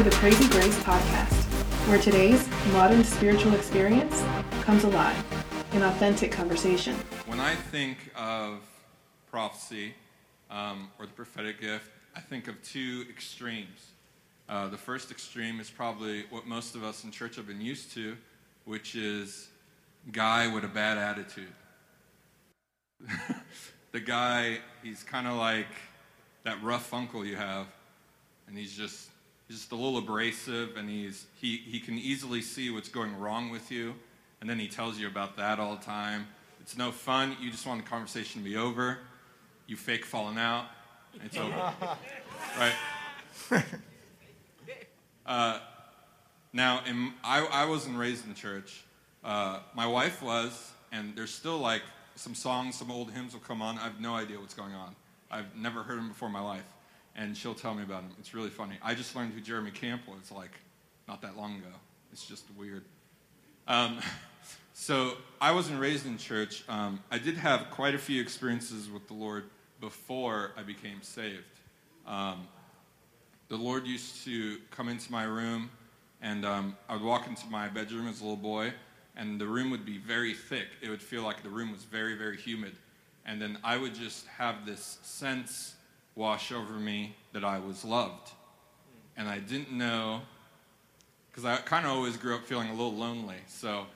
To the Crazy Grace podcast, where today's modern spiritual experience comes alive in authentic conversation. When I think of prophecy um, or the prophetic gift, I think of two extremes. Uh, the first extreme is probably what most of us in church have been used to, which is guy with a bad attitude. the guy, he's kind of like that rough uncle you have, and he's just he's just a little abrasive, and he's he he can easily see what's going wrong with you, and then he tells you about that all the time. It's no fun. You just want the conversation to be over. You fake falling out. It's over, right? Uh, now, in, I, I wasn't raised in the church. Uh, my wife was, and there's still like some songs, some old hymns will come on. I have no idea what's going on. I've never heard them before in my life. And she'll tell me about them. It's really funny. I just learned who Jeremy Campbell was like not that long ago. It's just weird. Um, so I wasn't raised in church. Um, I did have quite a few experiences with the Lord before I became saved. Um, the Lord used to come into my room, and um, I would walk into my bedroom as a little boy, and the room would be very thick. It would feel like the room was very, very humid. And then I would just have this sense wash over me that I was loved. And I didn't know, because I kind of always grew up feeling a little lonely. So,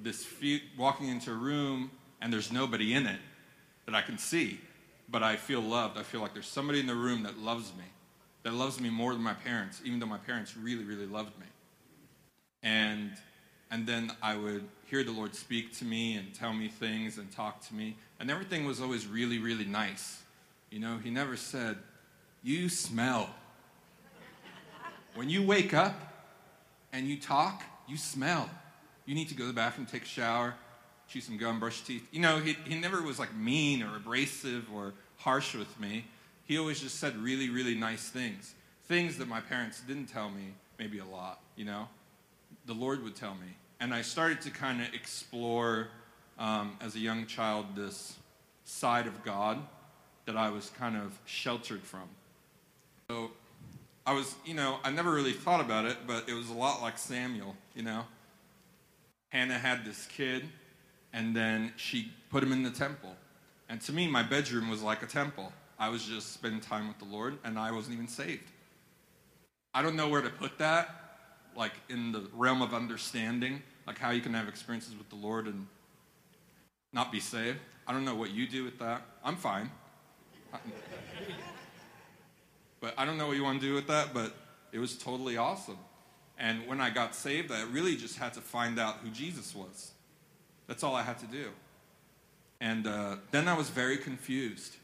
this fe- walking into a room and there's nobody in it that I can see, but I feel loved. I feel like there's somebody in the room that loves me that loves me more than my parents, even though my parents really, really loved me. And and then I would hear the Lord speak to me and tell me things and talk to me. And everything was always really, really nice. You know, he never said, You smell. When you wake up and you talk, you smell. You need to go to the bathroom, take a shower, chew some gum, brush teeth. You know, he, he never was like mean or abrasive or harsh with me he always just said really, really nice things. Things that my parents didn't tell me, maybe a lot, you know? The Lord would tell me. And I started to kind of explore um, as a young child this side of God that I was kind of sheltered from. So I was, you know, I never really thought about it, but it was a lot like Samuel, you know? Hannah had this kid, and then she put him in the temple. And to me, my bedroom was like a temple. I was just spending time with the Lord and I wasn't even saved. I don't know where to put that, like in the realm of understanding, like how you can have experiences with the Lord and not be saved. I don't know what you do with that. I'm fine. But I don't know what you want to do with that, but it was totally awesome. And when I got saved, I really just had to find out who Jesus was. That's all I had to do. And uh, then I was very confused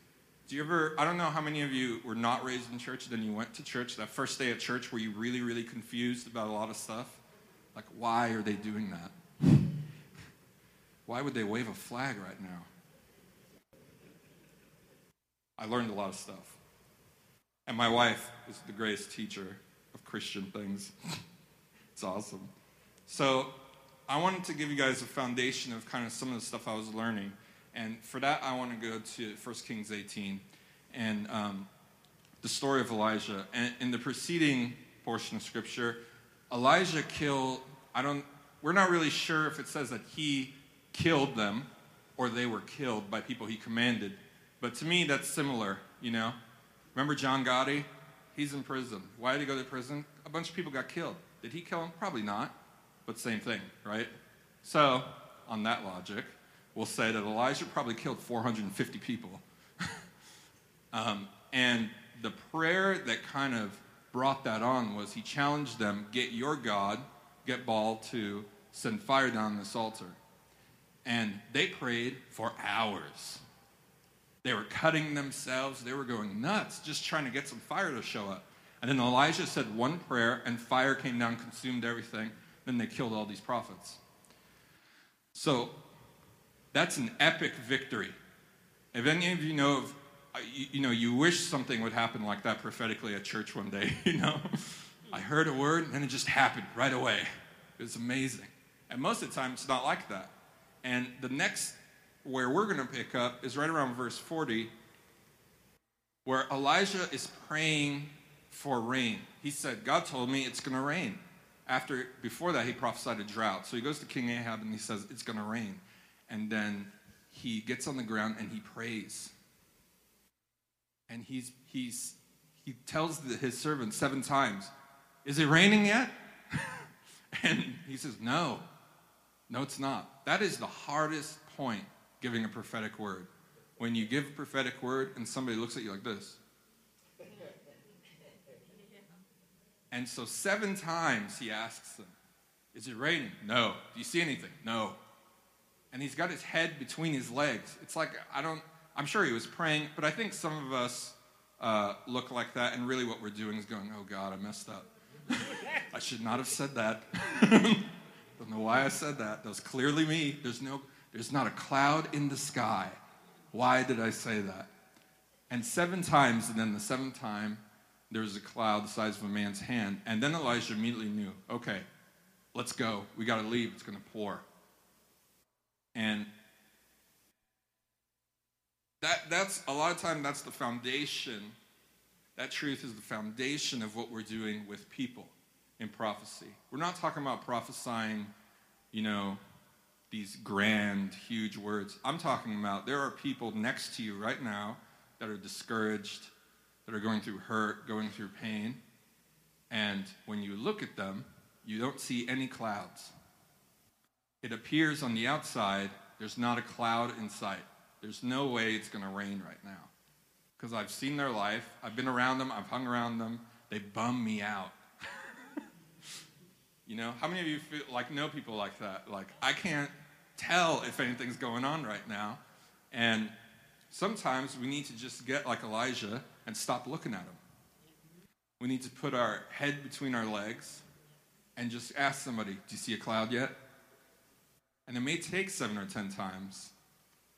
do you ever, I don't know how many of you were not raised in church, then you went to church, that first day at church, were you really, really confused about a lot of stuff? Like, why are they doing that? Why would they wave a flag right now? I learned a lot of stuff. And my wife is the greatest teacher of Christian things. it's awesome. So, I wanted to give you guys a foundation of kind of some of the stuff I was learning. And for that, I want to go to 1 Kings 18 and um, the story of Elijah. And in the preceding portion of Scripture, Elijah killed, I don't, we're not really sure if it says that he killed them or they were killed by people he commanded. But to me, that's similar, you know? Remember John Gotti? He's in prison. Why did he go to prison? A bunch of people got killed. Did he kill them? Probably not. But same thing, right? So, on that logic, we'll say that Elijah probably killed 450 people. um, and the prayer that kind of brought that on was he challenged them get your God, get Baal to send fire down this altar. And they prayed for hours. They were cutting themselves, they were going nuts, just trying to get some fire to show up. And then Elijah said one prayer, and fire came down, consumed everything. Then they killed all these prophets. So that's an epic victory. If any of you know of, uh, you, you know, you wish something would happen like that prophetically at church one day, you know? I heard a word and it just happened right away. It was amazing. And most of the time, it's not like that. And the next, where we're going to pick up, is right around verse 40, where Elijah is praying for rain. He said, God told me it's going to rain. After, before that, he prophesied a drought. So he goes to King Ahab and he says, It's going to rain. And then he gets on the ground and he prays. And he's, he's, he tells the, his servant seven times, Is it raining yet? and he says, No. No, it's not. That is the hardest point giving a prophetic word. When you give a prophetic word and somebody looks at you like this. And so, seven times he asks them, Is it raining? No. Do you see anything? No. And he's got his head between his legs. It's like, I don't, I'm sure he was praying, but I think some of us uh, look like that, and really what we're doing is going, Oh God, I messed up. I should not have said that. don't know why I said that. That was clearly me. There's no, there's not a cloud in the sky. Why did I say that? And seven times, and then the seventh time, there was a cloud the size of a man's hand. And then Elijah immediately knew, okay, let's go. We got to leave. It's going to pour. And that, that's a lot of time that's the foundation. That truth is the foundation of what we're doing with people in prophecy. We're not talking about prophesying, you know, these grand, huge words. I'm talking about there are people next to you right now that are discouraged, that are going through hurt, going through pain. And when you look at them, you don't see any clouds. It appears on the outside, there's not a cloud in sight. There's no way it's going to rain right now. Because I've seen their life, I've been around them, I've hung around them, they bum me out. you know, how many of you feel like know people like that? Like, I can't tell if anything's going on right now. And sometimes we need to just get like Elijah and stop looking at him. We need to put our head between our legs and just ask somebody, Do you see a cloud yet? And it may take seven or ten times,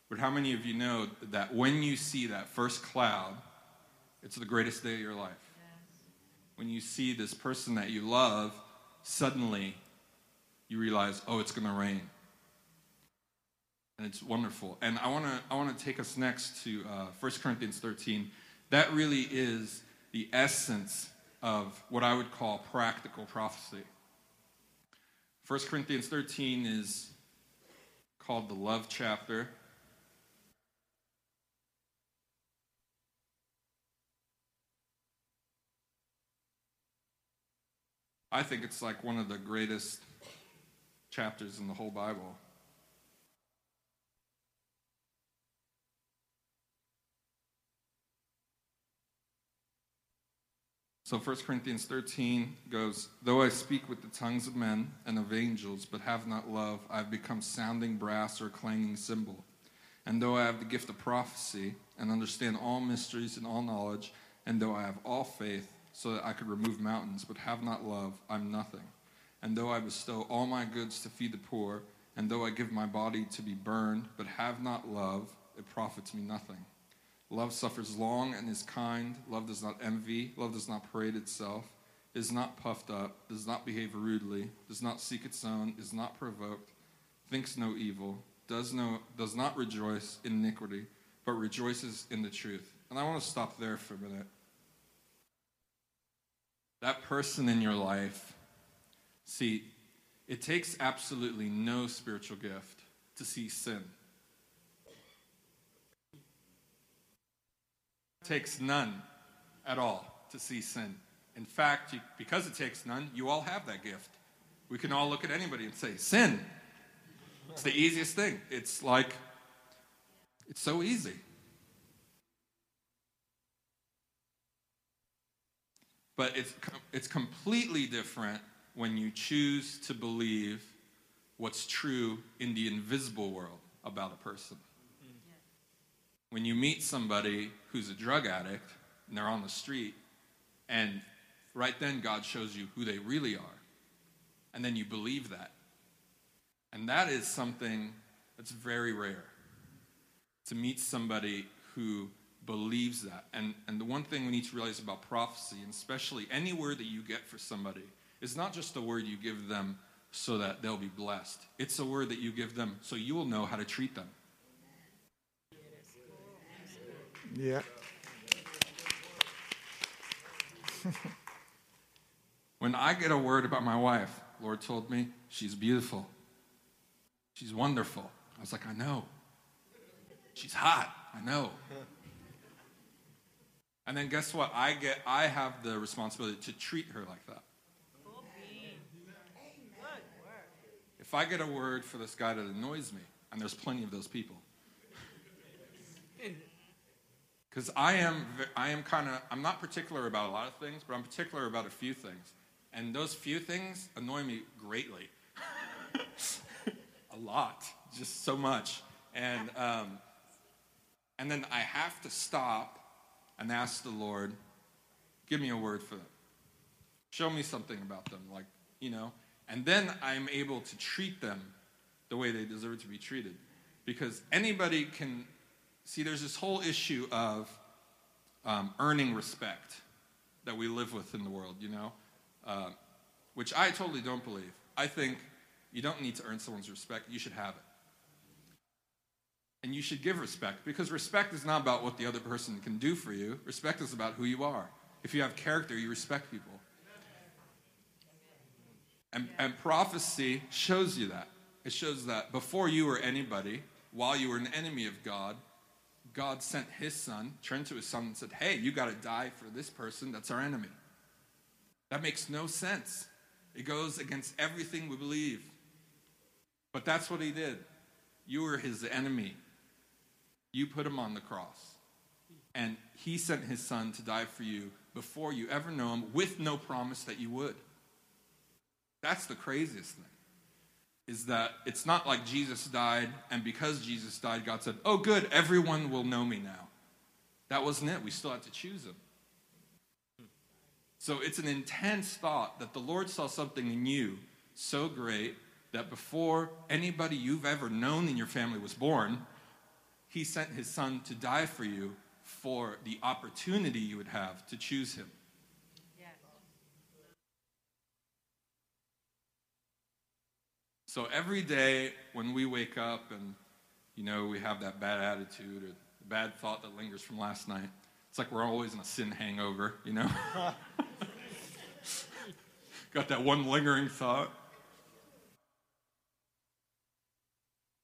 but how many of you know that when you see that first cloud, it's the greatest day of your life? Yes. When you see this person that you love, suddenly you realize, oh, it's going to rain and it's wonderful. And I want to I want to take us next to uh, 1 Corinthians 13. That really is the essence of what I would call practical prophecy. 1 Corinthians 13 is called the love chapter. I think it's like one of the greatest chapters in the whole Bible. So 1 Corinthians 13 goes, Though I speak with the tongues of men and of angels, but have not love, I have become sounding brass or clanging cymbal. And though I have the gift of prophecy and understand all mysteries and all knowledge, and though I have all faith so that I could remove mountains, but have not love, I'm nothing. And though I bestow all my goods to feed the poor, and though I give my body to be burned, but have not love, it profits me nothing. Love suffers long and is kind. Love does not envy. Love does not parade itself, is not puffed up, does not behave rudely, does not seek its own, is not provoked, thinks no evil, does, no, does not rejoice in iniquity, but rejoices in the truth. And I want to stop there for a minute. That person in your life, see, it takes absolutely no spiritual gift to see sin. Takes none at all to see sin. In fact, you, because it takes none, you all have that gift. We can all look at anybody and say, Sin. It's the easiest thing. It's like, it's so easy. But it's, it's completely different when you choose to believe what's true in the invisible world about a person. When you meet somebody who's a drug addict and they're on the street, and right then God shows you who they really are. And then you believe that. And that is something that's very rare to meet somebody who believes that. And, and the one thing we need to realize about prophecy, and especially any word that you get for somebody, is not just a word you give them so that they'll be blessed. It's a word that you give them so you will know how to treat them. Yeah. when I get a word about my wife, Lord told me she's beautiful. She's wonderful. I was like, I know. She's hot. I know. And then guess what? I get I have the responsibility to treat her like that. If I get a word for this guy that annoys me, and there's plenty of those people, because I am I am kind of I'm not particular about a lot of things, but I'm particular about a few things, and those few things annoy me greatly, a lot, just so much, and um, and then I have to stop and ask the Lord, give me a word for them. Show me something about them, like, you know. And then I'm able to treat them the way they deserve to be treated. Because anybody can see, there's this whole issue of um, earning respect that we live with in the world, you know, uh, which I totally don't believe. I think you don't need to earn someone's respect, you should have it. And you should give respect because respect is not about what the other person can do for you. Respect is about who you are. If you have character, you respect people. And, and prophecy shows you that. It shows that before you were anybody, while you were an enemy of God, God sent his son, turned to his son, and said, Hey, you got to die for this person that's our enemy. That makes no sense. It goes against everything we believe. But that's what he did. You were his enemy. You put him on the cross. And he sent his son to die for you before you ever know him with no promise that you would. That's the craziest thing. Is that it's not like Jesus died, and because Jesus died, God said, Oh, good, everyone will know me now. That wasn't it. We still had to choose him. So it's an intense thought that the Lord saw something in you so great that before anybody you've ever known in your family was born, he sent his son to die for you for the opportunity you would have to choose him. So every day when we wake up and, you know, we have that bad attitude or the bad thought that lingers from last night, it's like we're always in a sin hangover, you know? Got that one lingering thought.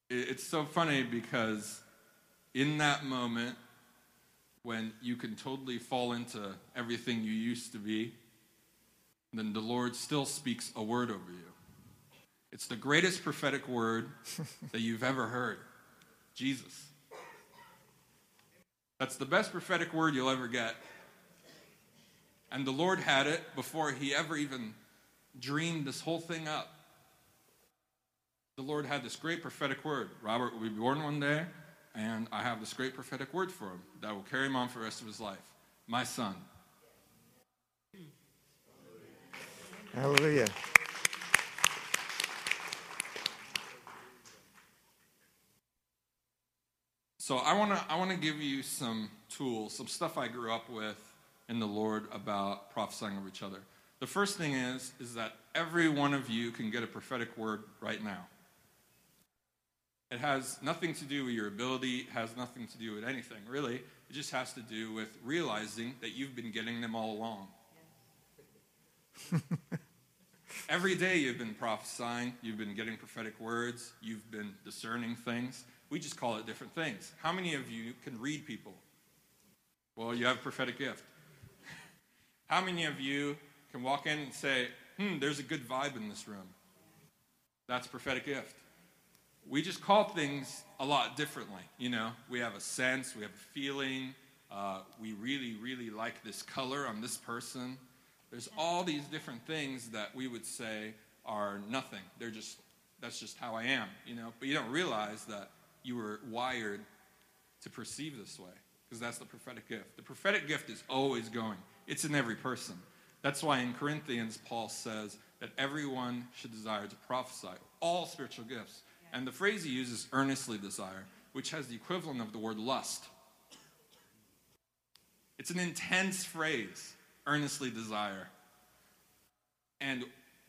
It's so funny because in that moment when you can totally fall into everything you used to be, then the Lord still speaks a word over you. It's the greatest prophetic word that you've ever heard Jesus. That's the best prophetic word you'll ever get. And the Lord had it before he ever even dreamed this whole thing up. The Lord had this great prophetic word Robert will be born one day, and I have this great prophetic word for him that will carry him on for the rest of his life. My son. Hallelujah. So I want to I want to give you some tools, some stuff I grew up with in the Lord about prophesying over each other. The first thing is is that every one of you can get a prophetic word right now. It has nothing to do with your ability, it has nothing to do with anything, really. It just has to do with realizing that you've been getting them all along. Every day you've been prophesying, you've been getting prophetic words, you've been discerning things. We just call it different things. How many of you can read people? Well, you have a prophetic gift. How many of you can walk in and say, hmm, there's a good vibe in this room? That's prophetic gift we just call things a lot differently. You know, we have a sense, we have a feeling. Uh, we really, really like this color on this person. There's all these different things that we would say are nothing. They're just, that's just how I am, you know. But you don't realize that you were wired to perceive this way because that's the prophetic gift. The prophetic gift is always going, it's in every person. That's why in Corinthians, Paul says that everyone should desire to prophesy, all spiritual gifts. And the phrase he uses, earnestly desire, which has the equivalent of the word lust. It's an intense phrase, earnestly desire. And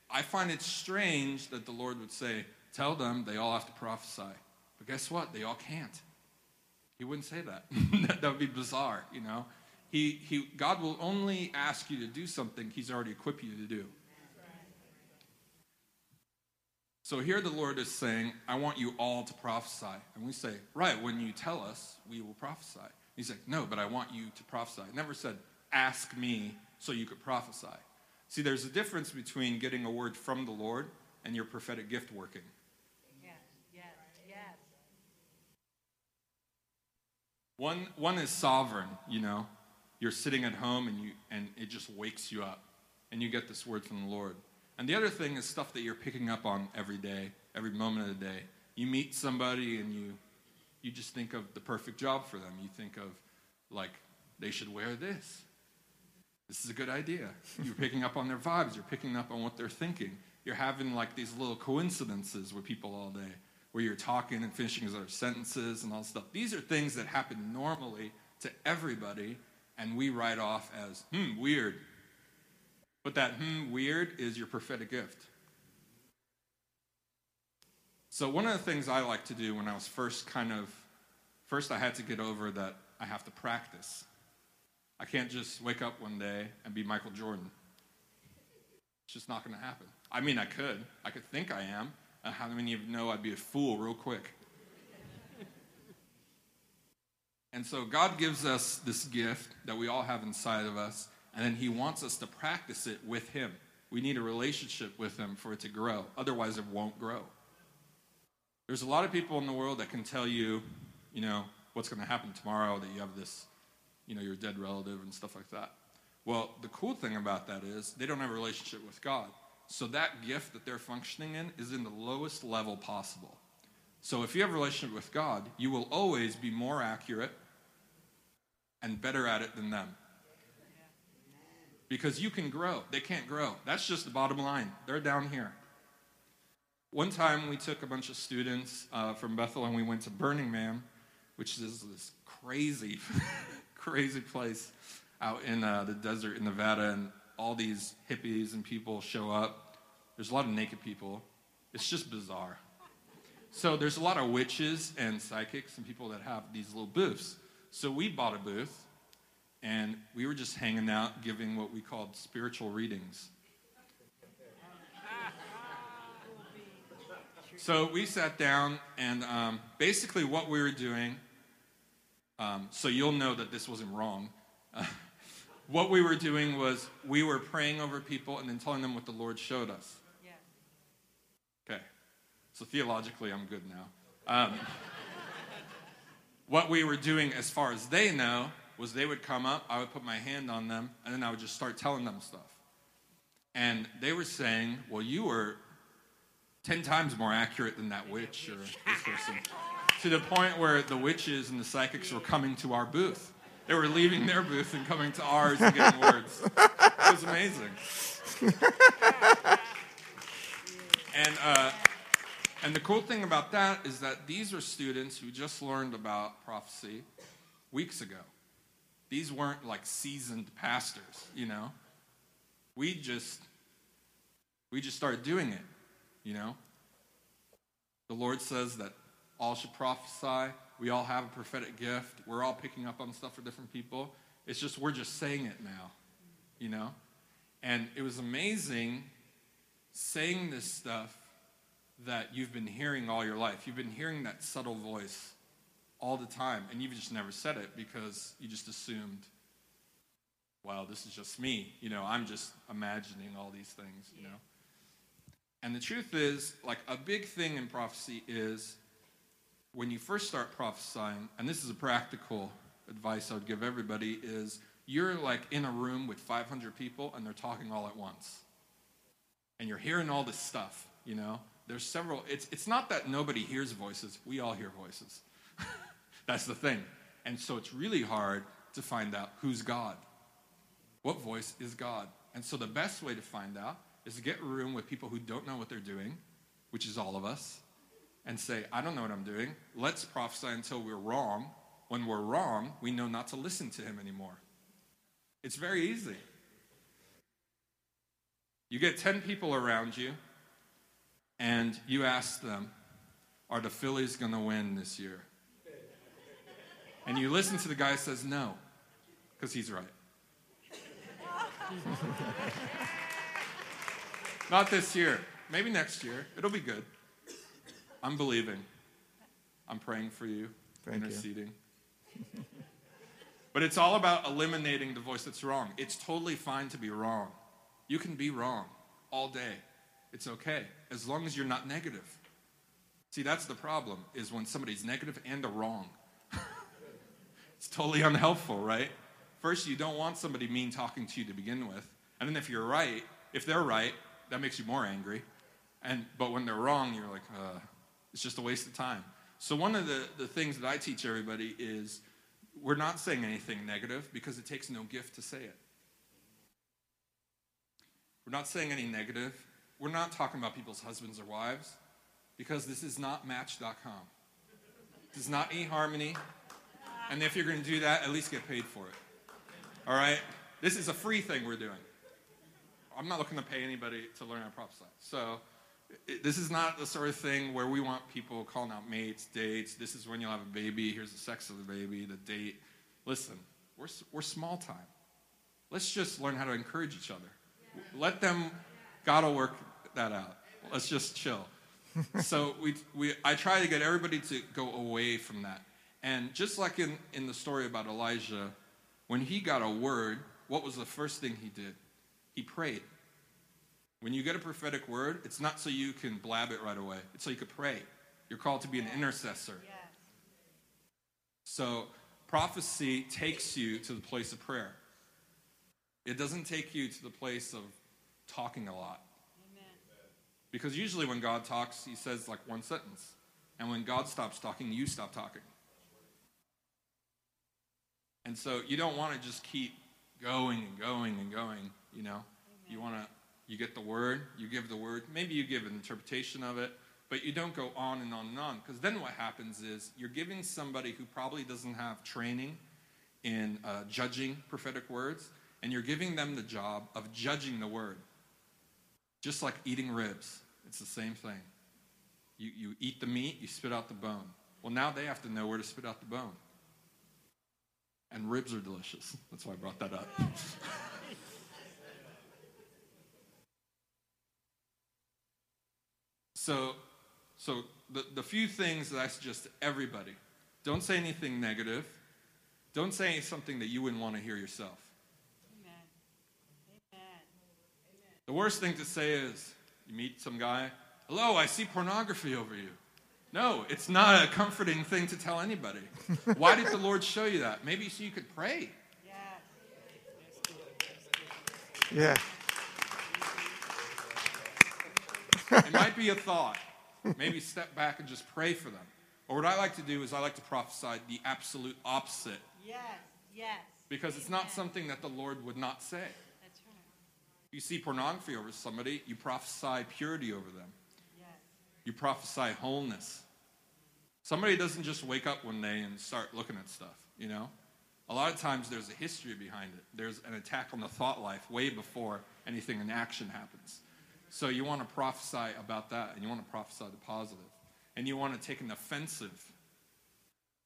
I find it strange that the Lord would say, Tell them they all have to prophesy. But guess what? They all can't. He wouldn't say that. that would be bizarre, you know? He, he, God will only ask you to do something He's already equipped you to do. So here the Lord is saying, I want you all to prophesy. And we say, Right, when you tell us, we will prophesy. He's like, No, but I want you to prophesy. I never said, Ask me so you could prophesy. See, there's a difference between getting a word from the Lord and your prophetic gift working. Yes, yes, yes. One, one is sovereign, you know. You're sitting at home and, you, and it just wakes you up, and you get this word from the Lord. And the other thing is stuff that you're picking up on every day, every moment of the day. You meet somebody and you, you just think of the perfect job for them. You think of, like, they should wear this. This is a good idea. You're picking up on their vibes, you're picking up on what they're thinking. You're having like these little coincidences with people all day where you're talking and finishing other sentences and all stuff. These are things that happen normally to everybody, and we write off as, hmm, weird. But that hmm, weird is your prophetic gift. So, one of the things I like to do when I was first kind of, first I had to get over that I have to practice. I can't just wake up one day and be Michael Jordan. It's just not going to happen. I mean, I could. I could think I am. Uh, how many of you know I'd be a fool real quick? and so God gives us this gift that we all have inside of us, and then He wants us to practice it with Him. We need a relationship with Him for it to grow. Otherwise, it won't grow. There's a lot of people in the world that can tell you, you know, what's going to happen tomorrow, that you have this, you know, your dead relative and stuff like that. Well, the cool thing about that is they don't have a relationship with God. So that gift that they're functioning in is in the lowest level possible. So if you have a relationship with God, you will always be more accurate and better at it than them. Because you can grow. They can't grow. That's just the bottom line. They're down here. One time we took a bunch of students uh, from Bethel and we went to Burning Man, which is this crazy, crazy place out in uh, the desert in Nevada, and all these hippies and people show up. There's a lot of naked people. It's just bizarre. So there's a lot of witches and psychics and people that have these little booths. So we bought a booth, and we were just hanging out, giving what we called spiritual readings. So we sat down, and um, basically what we were doing, um, so you'll know that this wasn't wrong. What we were doing was we were praying over people and then telling them what the Lord showed us. So theologically, I'm good now. Um, what we were doing, as far as they know, was they would come up, I would put my hand on them, and then I would just start telling them stuff. And they were saying, Well, you were 10 times more accurate than that witch or this person. to the point where the witches and the psychics were coming to our booth. They were leaving their booth and coming to ours and getting words. It was amazing. And, uh, and the cool thing about that is that these are students who just learned about prophecy weeks ago. These weren't like seasoned pastors, you know. We just we just started doing it, you know. The Lord says that all should prophesy. We all have a prophetic gift. We're all picking up on stuff for different people. It's just we're just saying it now, you know? And it was amazing saying this stuff that you've been hearing all your life. You've been hearing that subtle voice all the time, and you've just never said it because you just assumed, well, this is just me. You know, I'm just imagining all these things, you know? And the truth is, like, a big thing in prophecy is when you first start prophesying, and this is a practical advice I would give everybody, is you're like in a room with 500 people and they're talking all at once. And you're hearing all this stuff, you know? There's several, it's, it's not that nobody hears voices, we all hear voices. That's the thing. And so it's really hard to find out who's God. What voice is God? And so the best way to find out is to get a room with people who don't know what they're doing, which is all of us, and say, I don't know what I'm doing. Let's prophesy until we're wrong. When we're wrong, we know not to listen to him anymore. It's very easy. You get 10 people around you, and you ask them, Are the Phillies going to win this year? And you listen to the guy who says no, because he's right. Not this year. Maybe next year. It'll be good. I'm believing. I'm praying for you, Thank you. interceding. but it's all about eliminating the voice that's wrong. It's totally fine to be wrong. You can be wrong all day. It's okay, as long as you're not negative. See, that's the problem, is when somebody's negative and they're wrong. it's totally unhelpful, right? First, you don't want somebody mean talking to you to begin with. And then if you're right, if they're right, that makes you more angry. And but when they're wrong, you're like, uh, it's just a waste of time. So one of the, the things that I teach everybody is we're not saying anything negative because it takes no gift to say it. We're not saying any negative. We're not talking about people's husbands or wives because this is not Match.com. This is not eHarmony. And if you're going to do that, at least get paid for it. All right? This is a free thing we're doing. I'm not looking to pay anybody to learn how to prophesy. So it, this is not the sort of thing where we want people calling out mates, dates. This is when you'll have a baby. Here's the sex of the baby, the date. Listen, we're, we're small time. Let's just learn how to encourage each other. Let them, God will work that out. Let's just chill. so we, we, I try to get everybody to go away from that. And just like in, in the story about Elijah, when he got a word, what was the first thing he did? He prayed. When you get a prophetic word, it's not so you can blab it right away, it's so you could pray. You're called to be an intercessor. Yes. So prophecy takes you to the place of prayer. It doesn't take you to the place of talking a lot. Amen. Because usually when God talks, he says like one sentence. And when God stops talking, you stop talking. And so you don't want to just keep going and going and going, you know. You want to you get the word, you give the word, maybe you give an interpretation of it, but you don't go on and on and on because then what happens is you're giving somebody who probably doesn't have training in uh, judging prophetic words, and you're giving them the job of judging the word. Just like eating ribs, it's the same thing. You, you eat the meat, you spit out the bone. Well, now they have to know where to spit out the bone. And ribs are delicious. That's why I brought that up. so, so the, the few things that I suggest to everybody don't say anything negative. Don't say something that you wouldn't want to hear yourself. Amen. Amen. The worst thing to say is you meet some guy, hello, I see pornography over you. No, it's not a comforting thing to tell anybody. Why did the Lord show you that? Maybe so you could pray. Yeah. It might be a thought. Maybe step back and just pray for them. Or what I like to do is I like to prophesy the absolute opposite Yes. Yes. because it's not something that the Lord would not say. You see pornography over somebody, you prophesy purity over them. Yes. You prophesy wholeness. Somebody doesn't just wake up one day and start looking at stuff, you know? A lot of times there's a history behind it. There's an attack on the thought life way before anything in action happens. So you want to prophesy about that, and you want to prophesy the positive. And you want to take an offensive.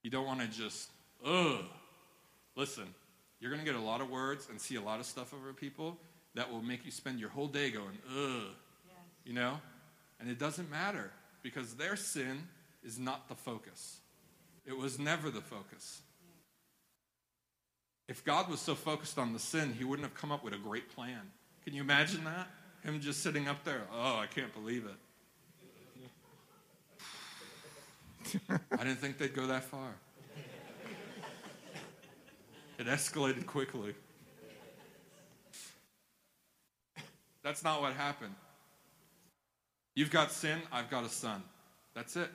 You don't want to just, ugh. Listen, you're going to get a lot of words and see a lot of stuff over people that will make you spend your whole day going, ugh Yes. you know? And it doesn't matter because their sin is not the focus. It was never the focus. If God was so focused on the sin, he wouldn't have come up with a great plan. Can you imagine that? Him just sitting up there, oh, I can't believe it. I didn't think they'd go that far. It escalated quickly. That's not what happened. You've got sin, I've got a son. That's it.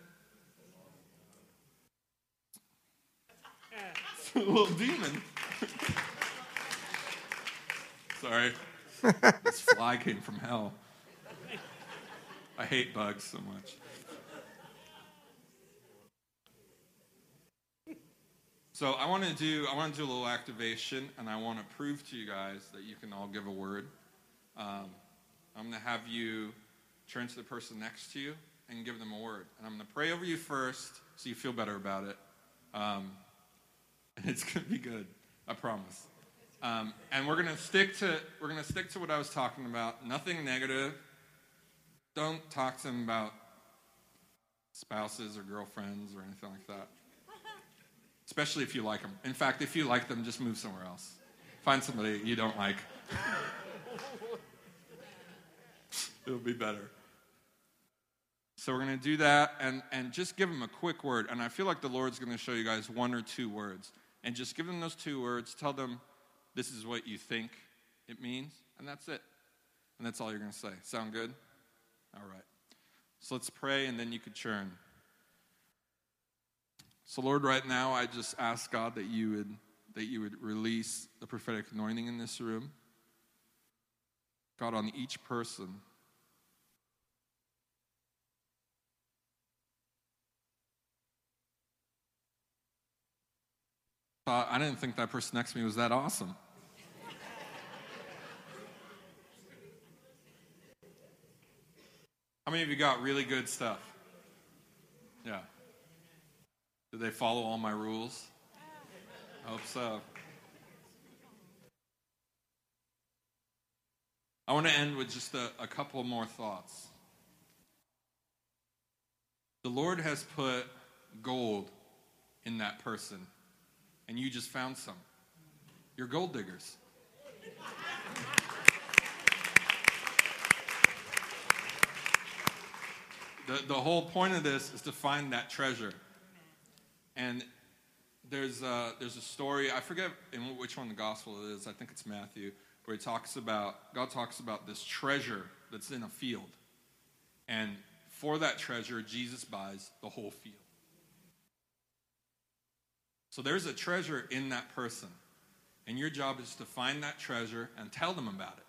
It's a little demon. Sorry. this fly came from hell. I hate bugs so much. So I want to do I want to do a little activation, and I want to prove to you guys that you can all give a word. Um, I'm going to have you turn to the person next to you and give them a word, and I'm going to pray over you first, so you feel better about it. Um, and it's going to be good, I promise. Um, and we're gonna stick to we're gonna stick to what I was talking about. Nothing negative. Don't talk to them about spouses or girlfriends or anything like that. Especially if you like them. In fact, if you like them, just move somewhere else. Find somebody you don't like. It'll be better. So we're going to do that and, and just give them a quick word. And I feel like the Lord's going to show you guys one or two words. And just give them those two words. Tell them this is what you think it means. And that's it. And that's all you're going to say. Sound good? All right. So let's pray and then you could churn. So Lord, right now I just ask God that you would that you would release the prophetic anointing in this room. God on each person thought, I didn't think that person next to me was that awesome. How many of you got really good stuff? Yeah. Did they follow all my rules? I hope so. I want to end with just a, a couple more thoughts. The Lord has put gold in that person and you just found some. You're gold diggers. The, the whole point of this is to find that treasure. And there's a, there's a story, I forget in which one the gospel it is, I think it's Matthew, where he talks about, God talks about this treasure that's in a field. And for that treasure, Jesus buys the whole field. So there's a treasure in that person. And your job is to find that treasure and tell them about it.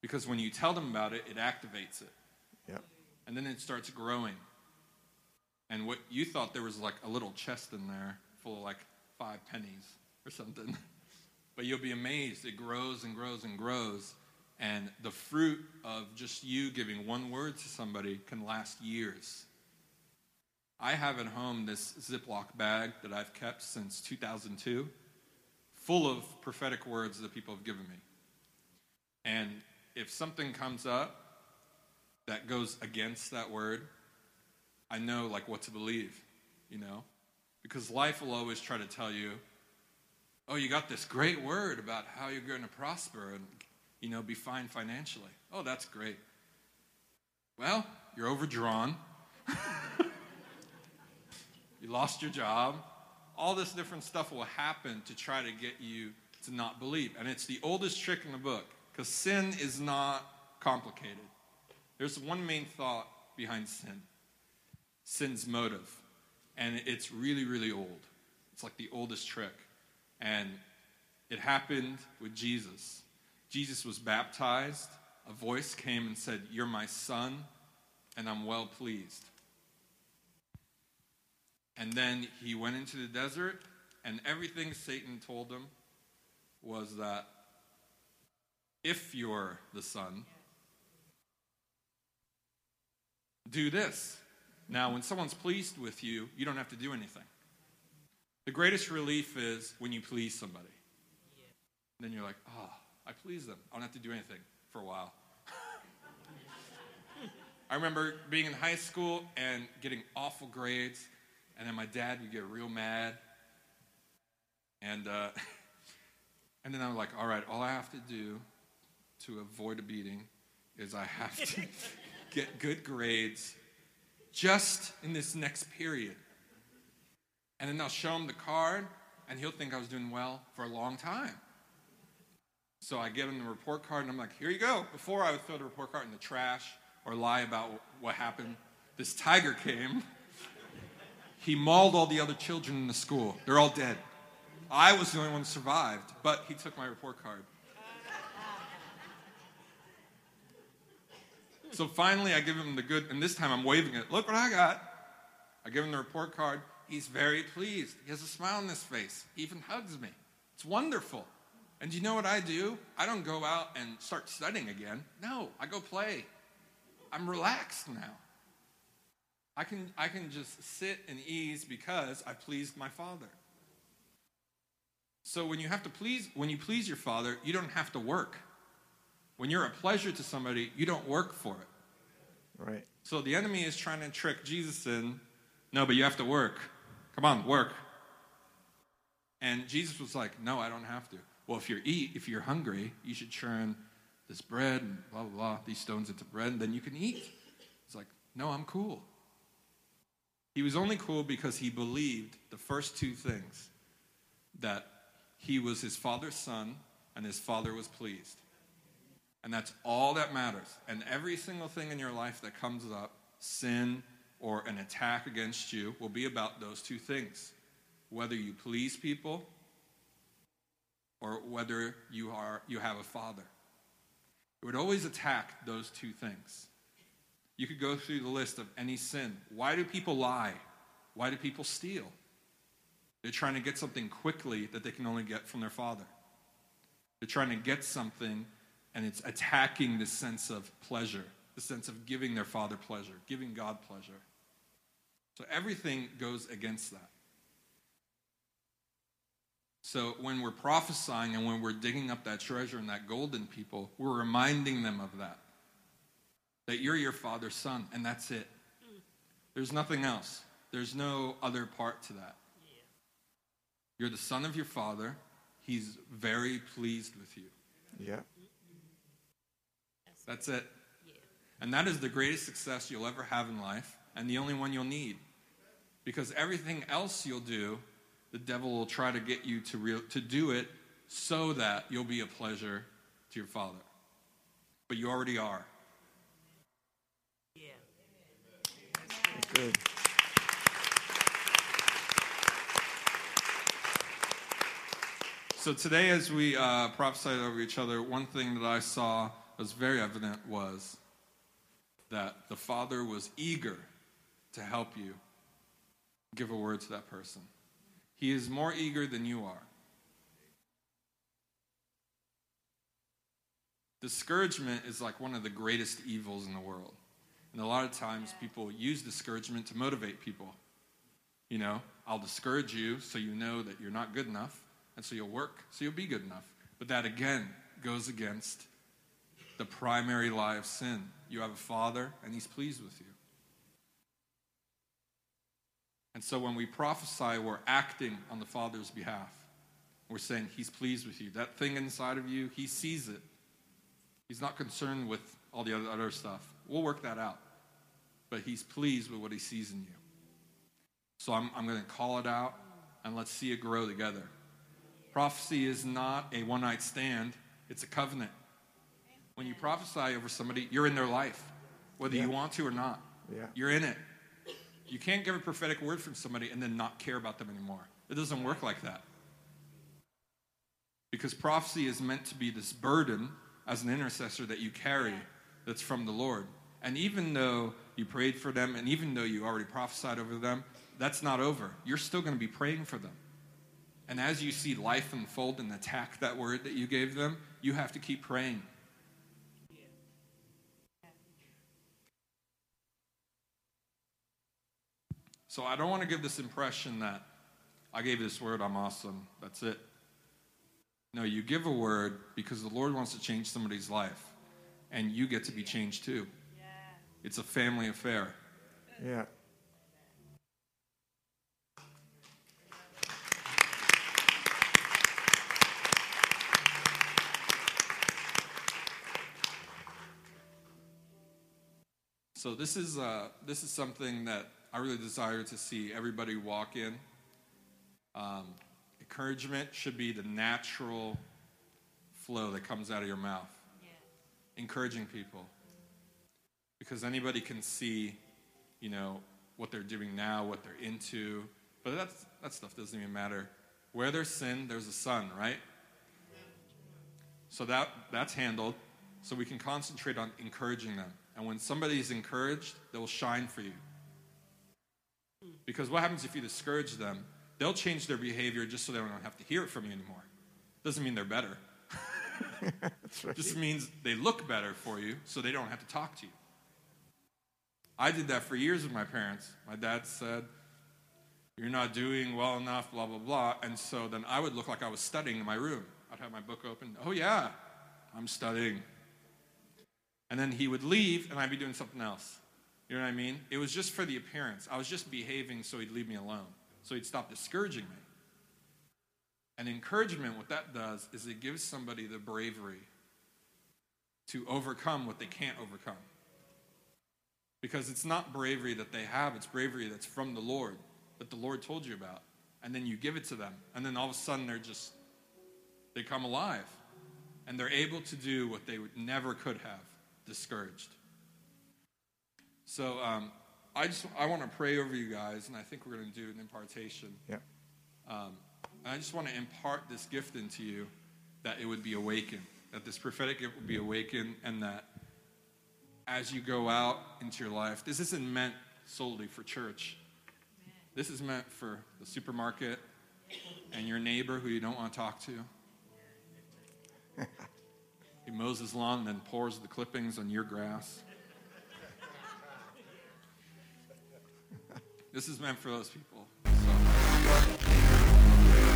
Because when you tell them about it, it activates it. Yep. And then it starts growing. And what you thought there was like a little chest in there full of like five pennies or something. But you'll be amazed. It grows and grows and grows. And the fruit of just you giving one word to somebody can last years. I have at home this Ziploc bag that I've kept since 2002, full of prophetic words that people have given me. And if something comes up that goes against that word, I know like what to believe, you know? Because life will always try to tell you, oh, you got this great word about how you're going to prosper and, you know, be fine financially. Oh, that's great. Well, you're overdrawn. you lost your job. All this different stuff will happen to try to get you to not believe. And it's the oldest trick in the book because sin is not complicated. There's one main thought behind sin sin's motive. And it's really, really old. It's like the oldest trick. And it happened with Jesus. Jesus was baptized. A voice came and said, You're my son, and I'm well pleased. And then he went into the desert, and everything Satan told him was that if you're the son, do this. Now, when someone's pleased with you, you don't have to do anything. The greatest relief is when you please somebody. Then you're like, oh, I please them. I don't have to do anything for a while. I remember being in high school and getting awful grades and then my dad would get real mad. And, uh, and then I'm like, all right, all I have to do to avoid a beating is I have to get good grades just in this next period. And then I'll show him the card, and he'll think I was doing well for a long time. So I get him the report card, and I'm like, here you go. Before I would throw the report card in the trash or lie about what happened, this tiger came he mauled all the other children in the school. They're all dead. I was the only one who survived, but he took my report card. So finally, I give him the good, and this time I'm waving it. Look what I got. I give him the report card. He's very pleased. He has a smile on his face. He even hugs me. It's wonderful. And you know what I do? I don't go out and start studying again. No, I go play. I'm relaxed now. I can, I can just sit and ease because I pleased my Father. So when you have to please, when you please your father, you don't have to work. When you're a pleasure to somebody, you don't work for it. Right. So the enemy is trying to trick Jesus in, no, but you have to work. Come on, work. And Jesus was like, no, I don't have to. Well, if you're eat, if you're hungry, you should churn this bread and blah blah blah, these stones into bread, and then you can eat. It's like, no, I'm cool. He was only cool because he believed the first two things that he was his father's son and his father was pleased. And that's all that matters. And every single thing in your life that comes up, sin or an attack against you, will be about those two things. Whether you please people or whether you, are, you have a father. It would always attack those two things. You could go through the list of any sin. Why do people lie? Why do people steal? They're trying to get something quickly that they can only get from their father. They're trying to get something, and it's attacking the sense of pleasure, the sense of giving their father pleasure, giving God pleasure. So everything goes against that. So when we're prophesying and when we're digging up that treasure and that gold in people, we're reminding them of that. That you're your father's son, and that's it. There's nothing else. There's no other part to that. You're the son of your father. He's very pleased with you. Yeah. That's it. And that is the greatest success you'll ever have in life, and the only one you'll need. Because everything else you'll do, the devil will try to get you to, real, to do it so that you'll be a pleasure to your father. But you already are. Yeah. That's good. So today, as we uh, prophesied over each other, one thing that I saw was very evident was that the Father was eager to help you give a word to that person. He is more eager than you are. Discouragement is like one of the greatest evils in the world. And a lot of times people use discouragement to motivate people. You know, I'll discourage you so you know that you're not good enough, and so you'll work so you'll be good enough. But that again goes against the primary lie of sin. You have a father, and he's pleased with you. And so when we prophesy, we're acting on the Father's behalf. We're saying, He's pleased with you. That thing inside of you, He sees it. He's not concerned with all the other, other stuff. We'll work that out. But He's pleased with what He sees in you. So I'm, I'm going to call it out, and let's see it grow together. Prophecy is not a one night stand, it's a covenant. When you prophesy over somebody, you're in their life, whether Yeah. you want to or not. Yeah. You're in it. You can't give a prophetic word from somebody and then not care about them anymore. It doesn't work like that. Because prophecy is meant to be this burden as an intercessor that you carry that's from the Lord. And even though you prayed for them and even though you already prophesied over them, that's not over. You're still going to be praying for them. And as you see life unfold and attack that word that you gave them, you have to keep praying. So I don't want to give this impression that I gave this word, I'm awesome, that's it. No, you give a word because the Lord wants to change somebody's life, and you get to be changed too. Yeah. It's a family affair. Yeah. So this is uh, this is something that I really desire to see everybody walk in. Um, encouragement should be the natural flow that comes out of your mouth. Encouraging people, because anybody can see, you know, what they're doing now, what they're into. But that's, that stuff doesn't even matter. Where there's sin, there's a son, right? So that, that's handled. So we can concentrate on encouraging them. And when somebody's encouraged, they will shine for you. Because what happens if you discourage them? They'll change their behavior just so they don't have to hear it from you anymore. Doesn't mean they're better. Right. Just means they look better for you so they don't have to talk to you. I did that for years with my parents. My dad said, You're not doing well enough, blah, blah, blah. And so then I would look like I was studying in my room. I'd have my book open. Oh, yeah, I'm studying. And then he would leave, and I'd be doing something else. You know what I mean? It was just for the appearance. I was just behaving so he'd leave me alone, so he'd stop discouraging me. And encouragement, what that does is it gives somebody the bravery to overcome what they can't overcome. Because it's not bravery that they have, it's bravery that's from the Lord, that the Lord told you about. And then you give it to them. And then all of a sudden they're just, they come alive. And they're able to do what they would never could have, discouraged. So um, I just, I want to pray over you guys, and I think we're going to do an impartation. Yeah. Um, I just want to impart this gift into you that it would be awakened, that this prophetic gift would be awakened, and that as you go out into your life, this isn't meant solely for church. This is meant for the supermarket and your neighbor who you don't want to talk to. he mows his lawn and then pours the clippings on your grass. This is meant for those people.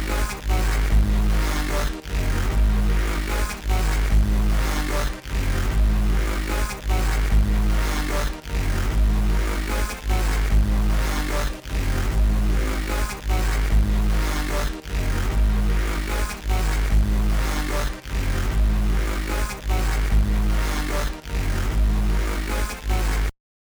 Yeah.